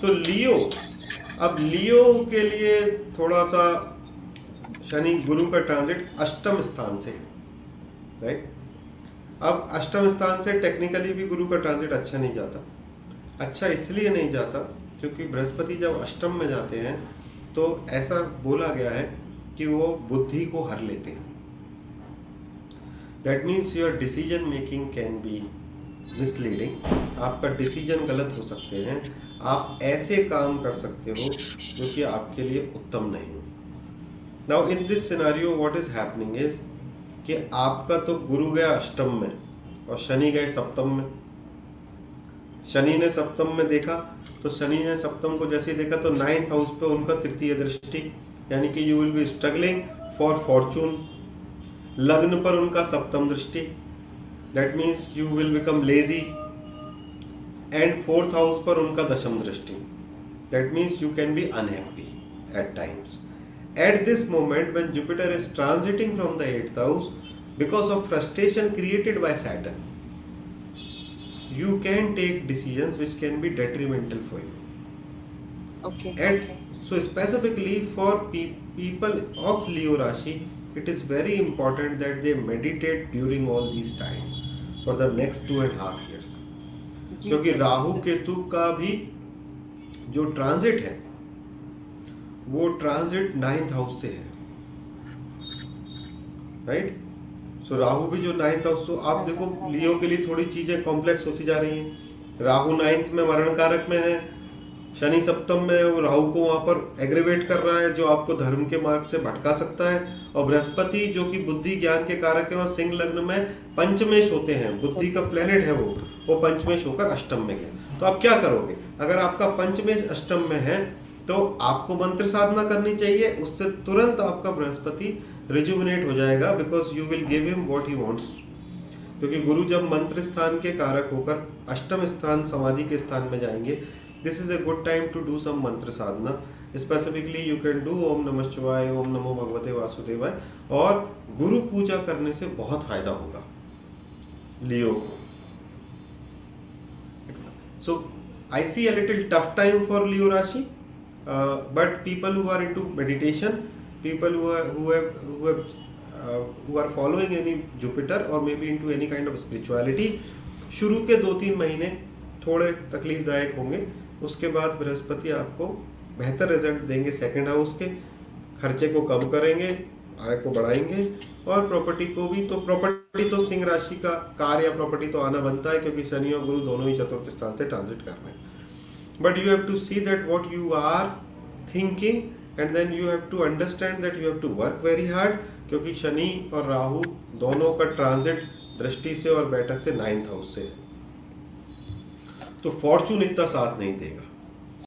सो लियो अब लियो के लिए थोड़ा सा शनि गुरु का ट्रांजिट अष्टम स्थान से राइट अब अष्टम स्थान से टेक्निकली भी गुरु का ट्रांजिट अच्छा नहीं जाता। अच्छा इसलिए नहीं जाता क्योंकि बृहस्पति जब अष्टम में जाते हैं तो ऐसा बोला गया है कि वो बुद्धि को हर लेते हैं। That means your decision making can be misleading आपका डिसीज़न गलत हो सकते हैं। आप ऐसे काम कर सकते हो जो कि आपके लिए उत्तम नहीं हो। Now in this scenario what is happening is कि आपका तो गुरु गया अष्टम में और शनि गए सप्तम में। शनि ने सप्तम में देखा तो शनि ने सप्तम को जैसे देखा तो नाइन्थ हाउस पे उनका तृतीय दृष्टि, यानी कि you will be struggling for fortune लग्न पर उनका सप्तम दृष्टि। That means you will become lazy and fourth house पर उनका दशम दृष्टि that means you can be unhappy at times at this moment when Jupiter is transiting from the eighth house because of frustration created by Saturn, you can take decisions which can be detrimental for you. Okay. And okay. so specifically for pe- people of Leo Rashi, it is very important that they meditate during all these time For the next two and half years क्योंकि राहु केतु का भी जो transit है वो transit ninth house से है। Right so so, Rahu भी जो नाइन्थ हाउस तो आप देखो लियो के लिए थोड़ी चीज़ें कॉम्प्लेक्स होती जा रही हैं। राहु नाइन्थ में मरण कारक में है शनि सप्तम में वो राहु को वहाँ पर एग्रीवेट कर रहा है, जो आपको धर्म के मार्ग से भटका सकता है। और बृहस्पति, जो कि बुद्धि ज्ञान के कारक है, और सिंह लग्न में पंचमेश होते हैं। बुद्धि का प्लेनेट है वो वो पंचमेश होकर अष्टम में गया। तो आप क्या करोगे? अगर आपका पंचमेश अष्टम में है तो आपको मंत्र साधना करनी चाहिए। उससे तुरंत आपका बृहस्पति रिजुमिनेट हो जाएगा because you will give him what he wants क्योंकि गुरु जब मंत्र स्थान के कारक होकर अष्टम स्थान, समाधि के स्थान में जाएँगे this is a good time to do some mantra sadhana specifically you can do Om Namah Shivaya Om Namo भगवते वासुदेवाय और गुरु पूजा करने से बहुत फ़ायदा होगा लियो को। So I see a little tough time for Leo rashi but people who are into meditation people who are following any Jupiter और maybe into any kind of spirituality शुरू के दो तीन महीने थोड़े तकलीफदायक होंगे। उसके बाद बृहस्पति आपको बेहतर रिज़ल्ट देंगे सेकंड हाउस के। खर्चे को कम करेंगे, आय को बढ़ाएँगे और प्रॉपर्टी को भी। तो प्रॉपर्टी तो सिंह राशि का कार या प्रॉपर्टी तो आना बनता है क्योंकि शनि और गुरु दोनों ही चतुर्थ स्थान से ट्रांजिट कर रहे हैं। But you have to see that what you are thinking and then you have to understand that you have to work very hard क्योंकि शनि और राहु दोनों का ट्रांजिट दृष्टि से और बैठक से नाइन्थ हाउस से है। तो फॉर्चून इतना साथ नहीं देगा।